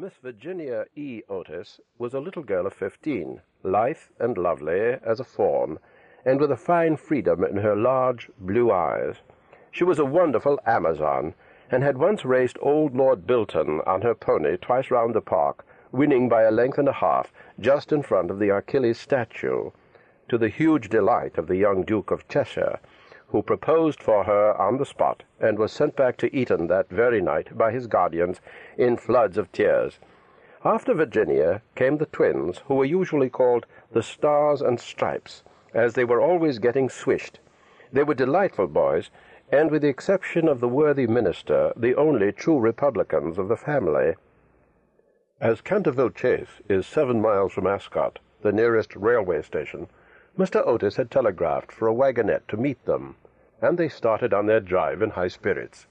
Miss Virginia E. Otis was a little girl of fifteen, lithe and lovely as a fawn, and with a fine freedom in her large blue eyes. She was a wonderful Amazon, and had once raced old Lord Bilton on her pony twice round the park, winning by a length and a half just in front of the Achilles statue, to the huge delight of the young Duke of Cheshire, who proposed for her on the spot, and was sent back to Eton that very night by his guardians in floods of tears. After Virginia came the twins, who were usually called the Stars and Stripes, as they were always getting swished. They were delightful boys, and with the exception of the worthy minister, the only true Republicans of the family. As Canterville Chase is seven miles from Ascot, the nearest railway station, Mr. Otis had telegraphed for a wagonette to meet them, and they started on their drive in high spirits.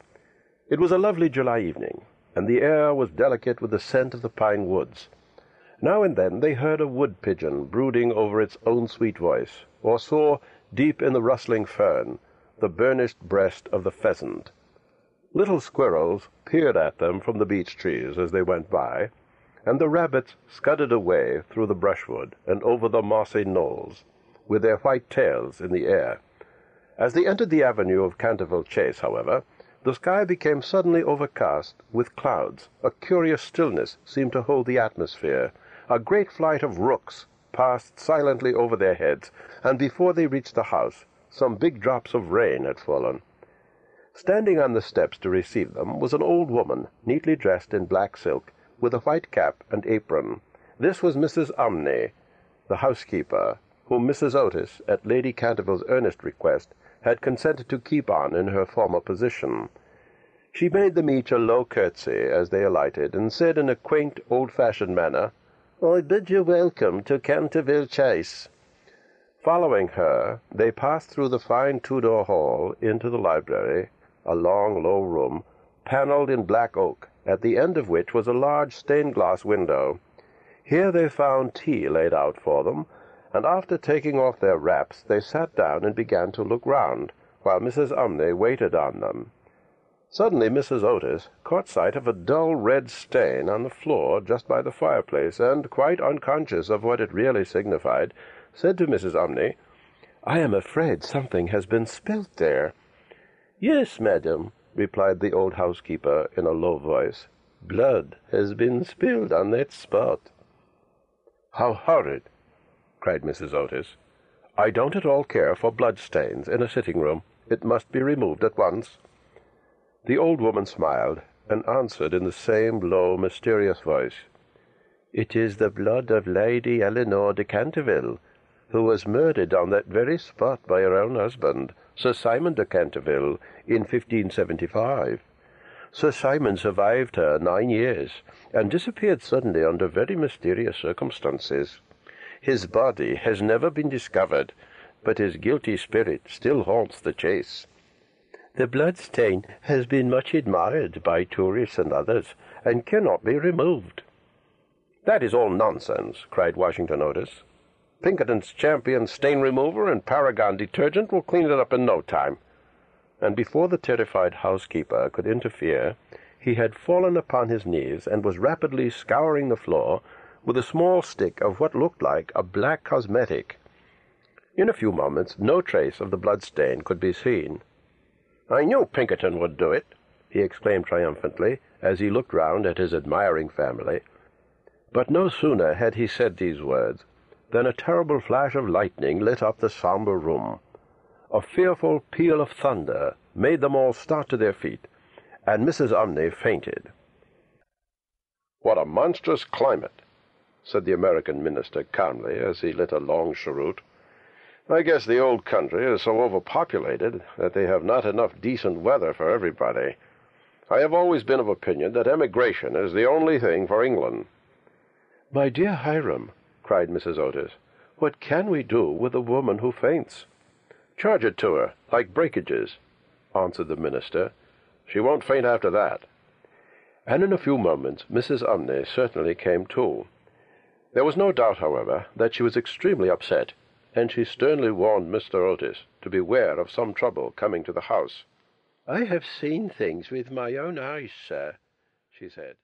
It was a lovely July evening, and the air was delicate with the scent of the pine woods. Now and then they heard a wood pigeon brooding over its own sweet voice, or saw, deep in the rustling fern, the burnished breast of the pheasant. Little squirrels peered at them from the beech trees as they went by, and the rabbits scudded away through the brushwood and over the mossy knolls with their white tails in the air. As they entered the avenue of Canterville Chase, however, the sky became suddenly overcast with clouds. A curious stillness seemed to hold the atmosphere. A great flight of rooks passed silently over their heads, and before they reached the house, some big drops of rain had fallen. Standing on the steps to receive them was an old woman, neatly dressed in black silk, with a white cap and apron. This was Mrs. Umney, the housekeeper, whom Mrs. Otis, at Lady Canterville's earnest request, had consented to keep on in her former position. She made them each a low curtsy as they alighted, and said in a quaint, old-fashioned manner, I bid you welcome to Canterville Chase. Following her, they passed through the fine Tudor hall into the library, a long, low room, panelled in black oak, at the end of which was a large stained-glass window. Here they found tea laid out for them, and after taking off their wraps they sat down and began to look round, while Mrs. Umney waited on them. Suddenly Mrs. Otis caught sight of a dull red stain on the floor just by the fireplace, and, quite unconscious of what it really signified, said to Mrs. Umney, I am afraid something has been spilt there. Yes, madam, replied the old housekeeper in a low voice. Blood has been spilled on that spot. How horrid! Cried Mrs. Otis. I don't at all care for blood-stains in a sitting-room. It must be removed at once. The old woman smiled, and answered in the same low, mysterious voice, It is the blood of Lady Eleanor de Canterville, who was murdered on that very spot by her own husband, Sir Simon de Canterville, in 1575. Sir Simon survived her nine years, and disappeared suddenly under very mysterious circumstances. His body has never been discovered, but his guilty spirit still haunts the chase. The blood stain has been much admired by tourists and others, and cannot be removed. That is all nonsense, cried Washington Otis. Pinkerton's champion stain remover and Paragon detergent will clean it up in no time. And before the terrified housekeeper could interfere, he had fallen upon his knees and was rapidly scouring the floor with a small stick of what looked like a black cosmetic. In a few moments no trace of the blood stain could be seen. I knew Pinkerton would do it, he exclaimed triumphantly, as he looked round at his admiring family. But no sooner had he said these words than a terrible flash of lightning lit up the sombre room. A fearful peal of thunder made them all start to their feet, and Mrs. Umney fainted. What a monstrous climate! Said the American minister calmly as he lit a long cheroot. I guess the old country is so overpopulated that they have not enough decent weather for everybody. I have always been of opinion that emigration is the only thing for England. My dear Hiram, cried Mrs. Otis, what can we do with a woman who faints? Charge it to her, like breakages, answered the minister. She won't faint after that. And in a few moments Mrs. Umney certainly came to. There was no doubt, however, that she was extremely upset, and she sternly warned Mr. Otis to beware of some trouble coming to the house. I have seen things with my own eyes, sir, she said.